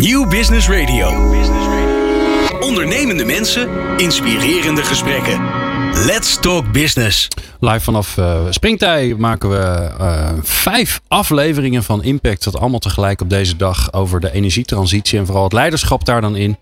Nieuw Business Radio. Ondernemende mensen, inspirerende gesprekken. Let's Talk Business. Live vanaf uh, Springtij maken we uh, vijf afleveringen van Impact. Dat allemaal tegelijk op deze dag over de energietransitie en vooral het leiderschap daar dan in.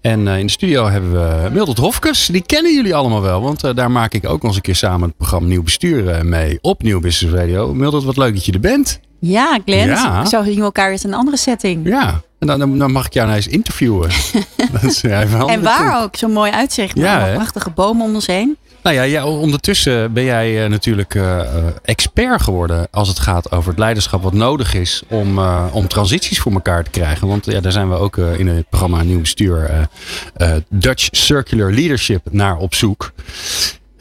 En uh, in de studio hebben we Mildred Hofkes. Die kennen jullie allemaal wel, want daar maak ik ook nog eens een keer samen het programma Nieuw Bestuur mee op Nieuw Business Radio. Mildred, wat leuk dat je er bent. Ja, Glenn. Ja. Zo zien we elkaar weer in een andere setting. Ja, en dan, dan mag ik jou nou eens interviewen. dat is en waar ook, zo'n mooi uitzicht. Ja, prachtige bomen om ons heen. Nou ja, ja, ondertussen ben jij uh, natuurlijk uh, expert geworden als het gaat over het leiderschap wat nodig is om, uh, om transities voor elkaar te krijgen. Want ja, daar zijn we ook in het programma Nieuw Bestuur Dutch Circular Leadership naar op zoek.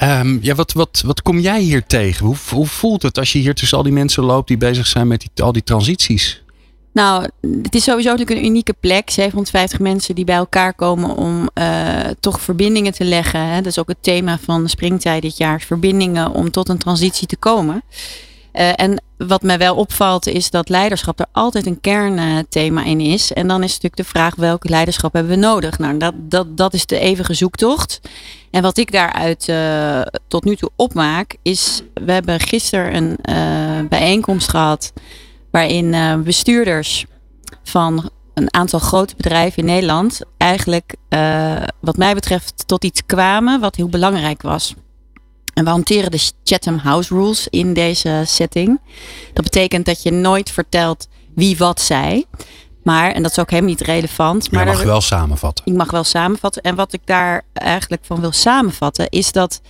Um, ja, wat, wat, wat kom jij hier tegen? Hoe, hoe voelt het als je hier tussen al die mensen loopt die bezig zijn met die, al die transities? Nou, het is sowieso natuurlijk een unieke plek. 750 mensen die bij elkaar komen om uh, toch verbindingen te leggen. Hè. Dat is ook het thema van Springtijd dit jaar. Verbindingen om tot een transitie te komen. Uh, en wat mij wel opvalt is dat leiderschap er altijd een kernthema in is. En dan is natuurlijk de vraag welk leiderschap hebben we nodig? Nou, dat, dat, dat is de eeuwige zoektocht. En wat ik daaruit uh, tot nu toe opmaak is, we hebben gisteren een bijeenkomst gehad waarin uh, bestuurders van een aantal grote bedrijven in Nederland eigenlijk, wat mij betreft, tot iets kwamen wat heel belangrijk was. En we hanteren de Chatham House Rules in deze setting. Dat betekent dat je nooit vertelt wie wat zei. Maar, en dat is ook helemaal niet relevant. Maar je mag wel samenvatten. Ik mag wel samenvatten. En wat ik daar eigenlijk van wil samenvatten, is dat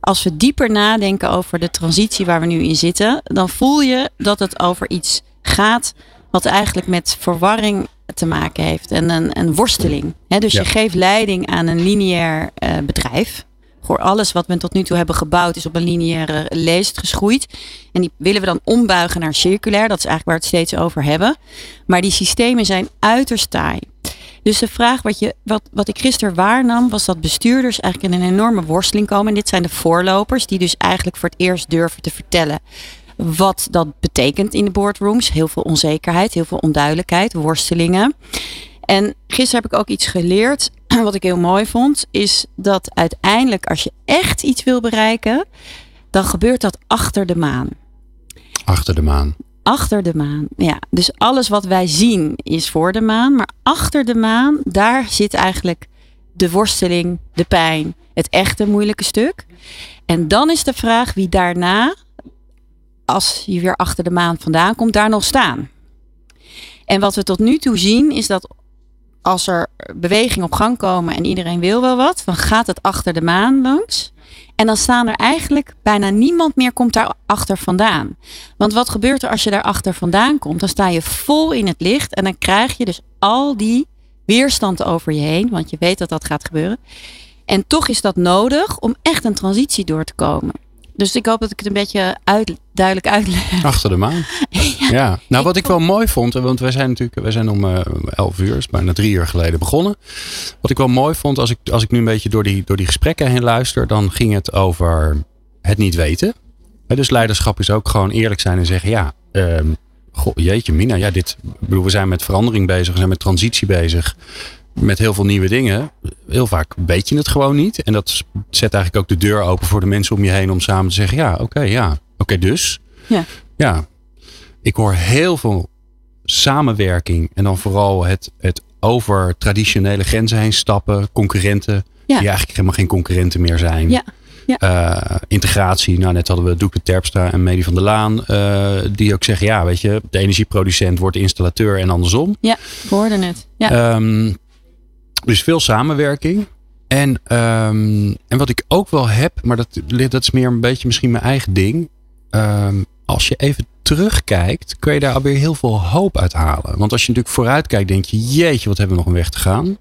als we dieper nadenken over de transitie waar we nu in zitten, dan voel je dat het over iets gaat wat eigenlijk met verwarring te maken heeft en een, een worsteling. dus je geeft leiding aan een lineair uh, bedrijf voor alles wat we tot nu toe hebben gebouwd is op een lineaire leest geschoeid. En die willen we dan ombuigen naar circulair. Dat is eigenlijk waar we het steeds over hebben. Maar die systemen zijn uiterst taai. Dus de vraag wat, je, wat, wat ik gisteren waarnam, was dat bestuurders eigenlijk in een enorme worsteling komen. En dit zijn de voorlopers, die dus eigenlijk voor het eerst durven te vertellen wat dat betekent in de boardrooms. Heel veel onzekerheid, heel veel onduidelijkheid, worstelingen. En gisteren heb ik ook iets geleerd wat ik heel mooi vond, is dat uiteindelijk als je echt iets wil bereiken, dan gebeurt dat achter de maan. Achter de maan. Achter de maan, ja. Dus alles wat wij zien is voor de maan, maar achter de maan, daar zit eigenlijk de worsteling, de pijn, het echte moeilijke stuk. En dan is de vraag wie daarna, als je weer achter de maan vandaan komt, daar nog staan. En wat we tot nu toe zien is dat als er beweging op gang komen en iedereen wil wel wat, dan gaat het achter de maan langs. En dan staan er eigenlijk bijna niemand meer komt daar achter vandaan. Want wat gebeurt er als je daar achter vandaan komt? Dan sta je vol in het licht en dan krijg je dus al die weerstand over je heen, want je weet dat dat gaat gebeuren. En toch is dat nodig om echt een transitie door te komen. Dus ik hoop dat ik het een beetje uit, duidelijk uitleg. Achter de maan. ja, Nou, wat ik wel mooi vond, want wij zijn natuurlijk, wij zijn om uh, 11 uur, is bijna drie uur geleden begonnen. Wat ik wel mooi vond, als ik, als ik nu een beetje door die, door die gesprekken heen luister, dan ging het over het niet weten. Dus leiderschap is ook gewoon eerlijk zijn en zeggen, ja, um, goh, jeetje Mina, ja, dit, bedoel, we zijn met verandering bezig, we zijn met transitie bezig met heel veel nieuwe dingen. Heel vaak weet je het gewoon niet. En dat zet eigenlijk ook de deur open voor de mensen om je heen om samen te zeggen: ja, oké, ja, oké, dus. Ja. ja. Ik hoor heel veel samenwerking en dan vooral het, het over traditionele grenzen heen stappen, concurrenten, die eigenlijk helemaal geen concurrenten meer zijn. Ja. Ja. Uh, integratie, nou net hadden we Doeke Terpstra en Medi van der Laan, uh, die ook zeggen, ja, weet je, de energieproducent wordt installateur en andersom. Ja, we hoorden het. Ja. Um, dus veel samenwerking. En, um, en wat ik ook wel heb, maar dat, dat is meer een beetje misschien mijn eigen ding. Um, als je even terugkijkt, kun je daar alweer heel veel hoop uit halen. Want als je natuurlijk vooruit kijkt, denk je, jeetje, wat hebben we nog een weg te gaan.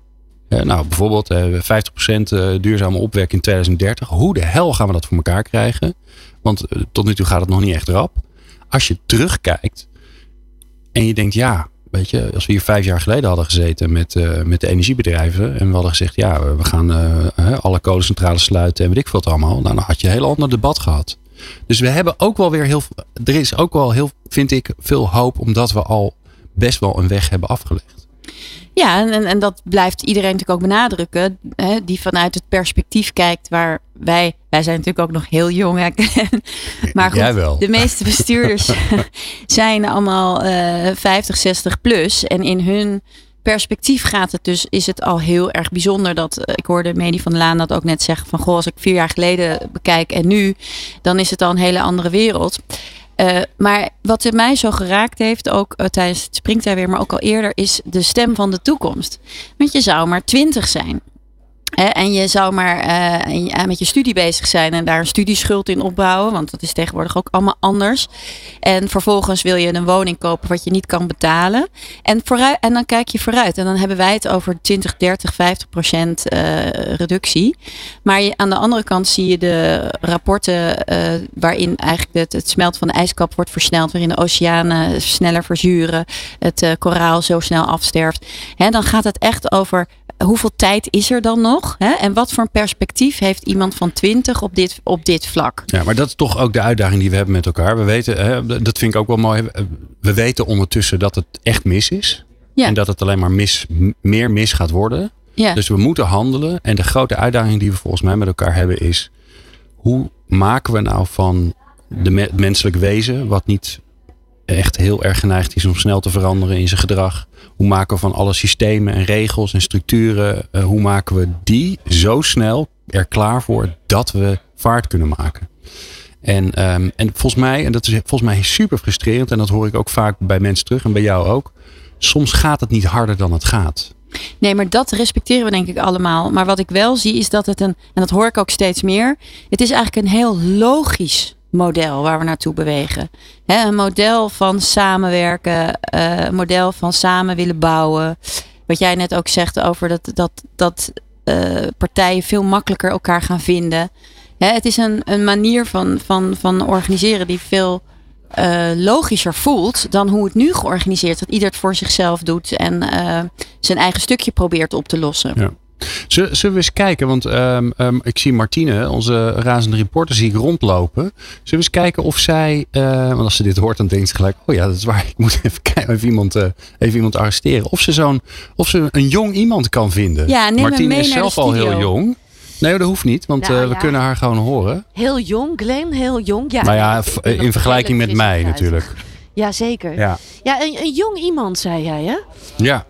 Uh, nou, bijvoorbeeld uh, 50% uh, duurzame opwekking in 2030. Hoe de hel gaan we dat voor elkaar krijgen? Want tot nu toe gaat het nog niet echt rap. Als je terugkijkt en je denkt, ja, Weet je, als we hier vijf jaar geleden hadden gezeten met, uh, met de energiebedrijven. En we hadden gezegd, ja, we gaan uh, alle kolencentrales sluiten en weet ik veel het allemaal. Nou, dan had je een heel ander debat gehad. Dus we hebben ook wel weer heel Er is ook wel heel, vind ik, veel hoop. Omdat we al best wel een weg hebben afgelegd. Ja, en, en dat blijft iedereen natuurlijk ook benadrukken. Hè, die vanuit het perspectief kijkt waar wij, wij zijn natuurlijk ook nog heel jong. Hè? maar goed, de meeste bestuurders zijn allemaal uh, 50, 60 plus. En in hun perspectief gaat het dus, is het al heel erg bijzonder dat, eh, ik hoorde Medi van der Laan dat ook net zeggen van, goh, als ik vier jaar geleden bekijk en nu, dan is het al een hele andere wereld. Uh, maar wat mij zo geraakt heeft, ook uh, tijdens het springtij weer, maar ook al eerder, is de stem van de toekomst. Want je zou maar twintig zijn en je zou maar uh, met je studie bezig zijn en daar een studieschuld in opbouwen, want dat is tegenwoordig ook allemaal anders. En vervolgens wil je een woning kopen wat je niet kan betalen. En, vooruit, en dan kijk je vooruit. En dan hebben wij het over 20, 30, 50 procent uh, reductie. Maar aan de andere kant zie je de rapporten waarin eigenlijk het, het smelten van de ijskap wordt versneld, waarin de oceanen sneller verzuren, het koraal zo snel afsterft. He, dan gaat het echt over hoeveel tijd is er dan nog? Hè? En wat voor een perspectief heeft iemand van 20 op dit, op dit vlak? Ja, maar dat is toch ook de uitdaging die we hebben met elkaar. We weten, hè, dat vind ik ook wel mooi. We weten ondertussen dat het echt mis is. Ja. En dat het alleen maar mis, meer mis gaat worden. Ja. Dus we moeten handelen. En de grote uitdaging die we volgens mij met elkaar hebben is: hoe maken we nou van de menselijk wezen, wat niet echt heel erg geneigd is om snel te veranderen in zijn gedrag. Hoe maken we van alle systemen en regels en structuren, uh, hoe maken we die zo snel er klaar voor dat we vaart kunnen maken? En, um, en volgens mij, en dat is volgens mij super frustrerend, en dat hoor ik ook vaak bij mensen terug en bij jou ook. Soms gaat het niet harder dan het gaat. Nee, maar dat respecteren we denk ik allemaal. Maar wat ik wel zie is dat het een, en dat hoor ik ook steeds meer, het is eigenlijk een heel logisch model waar we naartoe bewegen. een model van samenwerken, uh, een model van samen willen bouwen. Wat jij net ook zegt over dat, dat, dat uh, partijen veel makkelijker elkaar gaan vinden. het is een, een manier van, van, van organiseren die veel uh, logischer voelt dan hoe het nu georganiseerd Dat ieder het voor zichzelf doet en zijn eigen stukje probeert op te lossen. Ja. Zullen, we eens kijken, want um, um, ik zie Martine, onze razende reporter, zie ik rondlopen. Zullen we eens kijken of zij, uh, want als ze dit hoort, dan denkt ze gelijk, oh ja, dat is waar, ik moet even, kijken, even, iemand, uh, even iemand arresteren. Of ze, zo'n, of ze een jong iemand kan vinden. Ja, neem Martine mee is zelf al heel jong. Nee, dat hoeft niet, want nou, uh, we ja. kunnen haar gewoon horen. Heel jong, Glenn, heel jong. Ja, nou ja, in vergelijking met mij natuurlijk. Ja, zeker. Ja, ja een, een jong iemand, zei jij, hè? Ja.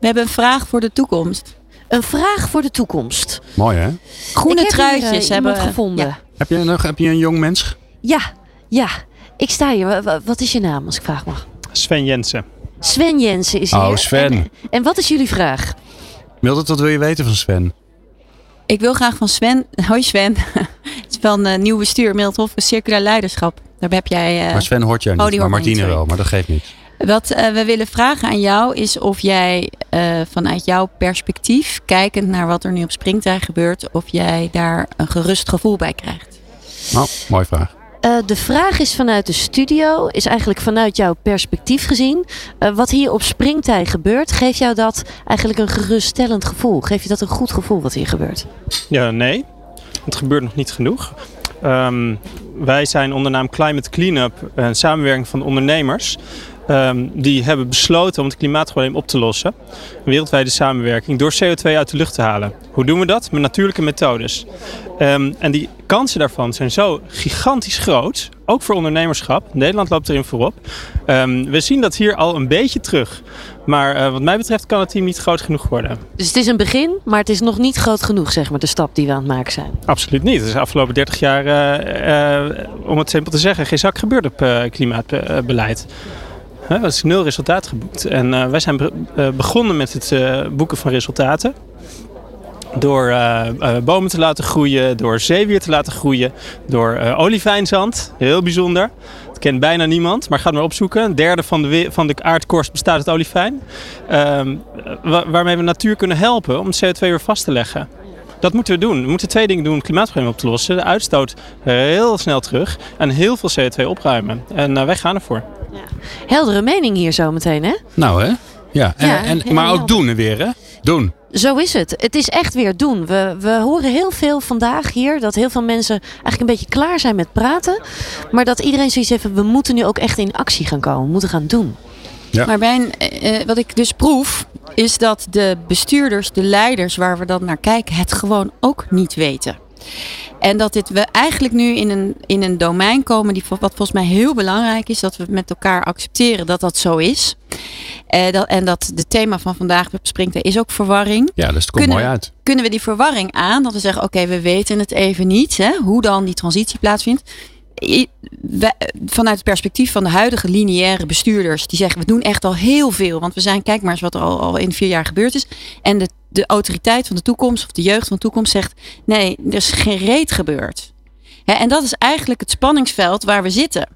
We hebben een vraag voor de toekomst. Een vraag voor de toekomst. Mooi hè? Groene truitjes uh, hebben we gevonden. Heb, je nog, heb je een jong mens? Ja, ja. Ik sta hier. Wat is je naam als ik vraag mag? Sven Jensen. Sven Jensen is hier. Oh, Sven. En, en wat is jullie vraag? Mildred, wat wil je weten van Sven? Ik wil graag van Sven. Hoi Sven. Van uh, nieuw bestuur, Mildhof, circulair leiderschap. Daar heb jij. Uh, maar Sven hoort jou niet, oh, maar Martine wel, maar dat geeft niet. Wat uh, we willen vragen aan jou is of jij uh, vanuit jouw perspectief, kijkend naar wat er nu op Springtij gebeurt, of jij daar een gerust gevoel bij krijgt. Nou, mooie vraag. Uh, de vraag is vanuit de studio, is eigenlijk vanuit jouw perspectief gezien. wat hier op Springtij gebeurt, geeft jou dat eigenlijk een geruststellend gevoel? Geef je dat een goed gevoel wat hier gebeurt? Ja, nee. Het gebeurt nog niet genoeg. Um, wij zijn onder naam Climate Cleanup, een samenwerking van ondernemers. Um, die hebben besloten om het klimaatprobleem op te lossen. Een wereldwijde samenwerking door CO2 uit de lucht te halen. Hoe doen we dat? Met natuurlijke methodes. Um, en die kansen daarvan zijn zo gigantisch groot, ook voor ondernemerschap. Nederland loopt erin voorop. Um, we zien dat hier al een beetje terug. Maar uh, wat mij betreft kan het team niet groot genoeg worden. Dus het is een begin, maar het is nog niet groot genoeg, zeg maar, de stap die we aan het maken zijn. Absoluut niet. Het is de afgelopen 30 jaar, uh, uh, om het simpel te zeggen, geen zak gebeurd op klimaatbeleid. Er is nul resultaat geboekt. En wij zijn be begonnen met het boeken van resultaten. Door bomen te laten groeien, door zeewier te laten groeien, door olifijnzand. Heel bijzonder. Dat kent bijna niemand, maar ga maar opzoeken. Een derde van de, van de aardkorst bestaat uit olifijn. Ehm, waarmee we natuur kunnen helpen om CO2 weer vast te leggen. Dat moeten we doen. We moeten twee dingen doen om het klimaatprobleem op te lossen. De uitstoot heel snel terug en heel veel CO2 opruimen. En wij gaan ervoor. Ja. Heldere mening hier zo meteen, hè? Nou, hè? Ja, en, en, maar ook doen weer, hè? Doen. Zo is het. Het is echt weer doen. We, we horen heel veel vandaag hier dat heel veel mensen eigenlijk een beetje klaar zijn met praten. Maar dat iedereen zoiets heeft, we moeten nu ook echt in actie gaan komen. We moeten gaan doen. Ja. Maar bij uh, wat ik dus proef, is dat de bestuurders, de leiders waar we dan naar kijken, het gewoon ook niet weten. En dat dit we eigenlijk nu in een, in een domein komen die wat volgens mij heel belangrijk is, dat we met elkaar accepteren dat dat zo is. Eh, dat, en dat de thema van vandaag springt is ook verwarring. Ja, dus het komt Kunnen- mooi uit. Kunnen we die verwarring aan? Dat we zeggen, oké, we weten het even niet, hè, hoe dan die transitie plaatsvindt. I- wij- vanuit het perspectief van de huidige lineaire bestuurders, die zeggen, we doen echt al heel veel. Want we zijn, kijk maar eens wat er al, al in vier jaar gebeurd is. En de, de autoriteit van de toekomst, of de jeugd van de toekomst, zegt, nee, er is geen reet gebeurd. Hè, en dat is eigenlijk het spanningsveld waar we zitten.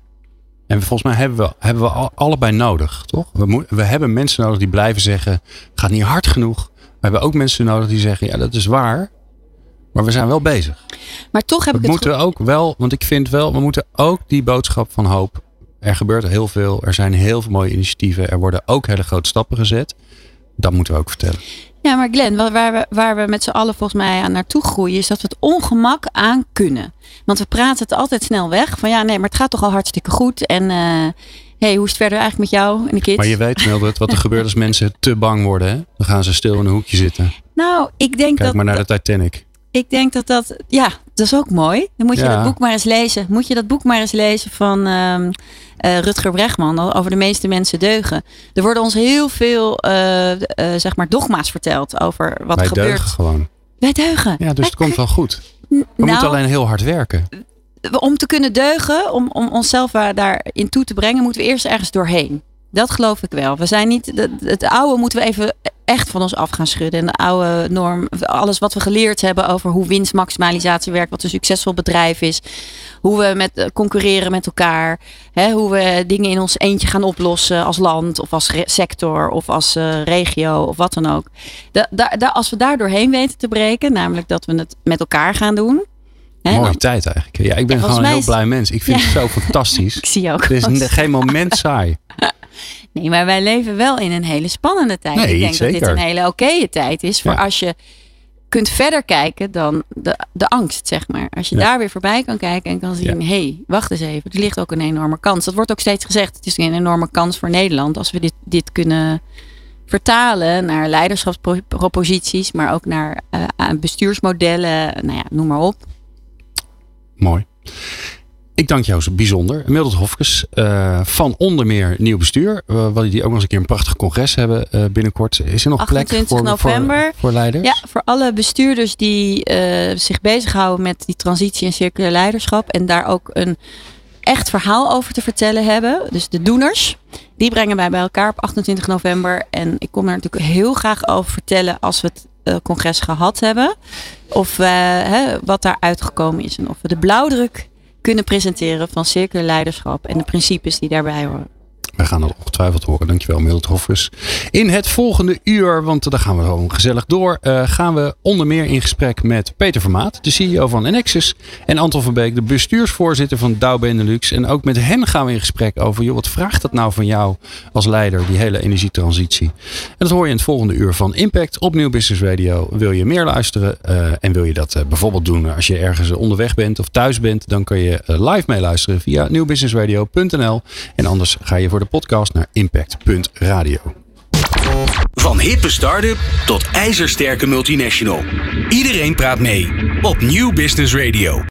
En volgens mij hebben we, hebben we al- allebei nodig, toch? We, moet- we hebben mensen nodig die blijven zeggen, gaat niet hard genoeg. We hebben ook mensen nodig die zeggen, ja dat is waar. Maar we zijn wel bezig. Maar toch heb We ik het moeten ook wel, want ik vind wel, we moeten ook die boodschap van hoop. Er gebeurt heel veel, er zijn heel veel mooie initiatieven. Er worden ook hele grote stappen gezet. Dat moeten we ook vertellen. Ja, maar Glenn, wa- waar we, waar we met z'n allen volgens mij aan naartoe groeien, is dat we het ongemak aan kunnen. Want we praten het altijd snel weg. Van ja, nee, maar het gaat toch al hartstikke goed. En eh hey, hoe is het verder eigenlijk met jou en de kids? Maar je weet, Mildred, wat er gebeurt als mensen te bang worden. Hè? Dan gaan ze stil in een hoekje zitten. Nou, ik denk Kijk dat, maar naar de Titanic. Ik denk dat dat, ja, dat is ook mooi. Dan moet je Ja. dat boek maar eens lezen. Moet je dat boek maar eens lezen van ehm, eh, Rutger Bregman over de meeste mensen deugen. Er worden ons heel veel, eh, eh, zeg maar, dogma's verteld over wat Wij er gebeurt. deugen gewoon. Wij deugen. Ja, dus het komt wel goed. We nou, moeten alleen heel hard werken. om te kunnen deugen, om, om onszelf daarin toe te brengen, moeten we eerst ergens doorheen. Dat geloof ik wel. We zijn niet, het, het oude moeten we even echt van ons af gaan schudden. En de oude norm, alles wat we geleerd hebben over hoe winstmaximalisatie werkt, wat een succesvol bedrijf is, hoe we met, eh, concurreren met elkaar, hè, hoe we dingen in ons eentje gaan oplossen als land of als sector of als eh, regio of wat dan ook. Da, da- da- als we daar doorheen weten te breken, namelijk dat we het met elkaar gaan doen. hè, Mooie dan- tijd eigenlijk. Ja, ik ben gewoon een heel blij mens. Ik vind Ja. het zo fantastisch. ik zie je ook. Het is geen moment saai. Nee, maar wij leven wel in een hele spannende tijd. Nee, ik denk dat dit een hele oké tijd is voor Ja. als je kunt verder kijken dan de, de angst, zeg maar. Als je Ja. daar weer voorbij kan kijken en kan zien, hé, hey, wacht eens even, er ligt ook een enorme kans. Dat wordt ook steeds gezegd, het is een enorme kans voor Nederland als we dit, dit kunnen vertalen naar leiderschapsproposities, maar ook naar eh, bestuursmodellen, nou ja, noem maar op. Mooi. Ik dank jou zo bijzonder. Mildred Hofkes eh, van onder meer Nieuw Bestuur. Uh, wat die ook nog eens een keer een prachtig congres hebben eh, binnenkort. Is er nog plek 28 voor, november. voor, voor leiders? Ja, voor alle bestuurders die zich bezighouden met die transitie en circulair leiderschap. En daar ook een echt verhaal over te vertellen hebben. Dus de doeners. Die brengen wij bij elkaar op 28 november. En ik kom er natuurlijk heel graag over vertellen als we het uh, congres gehad hebben. Of uh, hè, wat daar uitgekomen is. En of we de blauwdruk kunnen presenteren van circulair leiderschap. En de principes die daarbij horen. We gaan dat ongetwijfeld horen. Dankjewel, Mildred Hofkes. In het volgende uur, want daar gaan we gewoon gezellig door, uh, gaan we onder meer in gesprek met Peter Vermaat, de CEO van Enexis. En Anton van Beek, de bestuursvoorzitter van Dow Benelux. En ook met hen gaan we in gesprek over, joh, wat vraagt dat nou van jou als leider, die hele energietransitie. En dat hoor je in het volgende uur van Impact op Nieuw Business Radio. Wil je meer luisteren uh, en wil je dat uh, bijvoorbeeld doen als je ergens onderweg bent of thuis bent, dan kun je live meeluisteren via nieuwbusinessradio.nl. En anders ga je voor de podcast naar impact.radio. Van hippe start-up tot ijzersterke multinational. Iedereen praat mee op Nieuw Business Radio.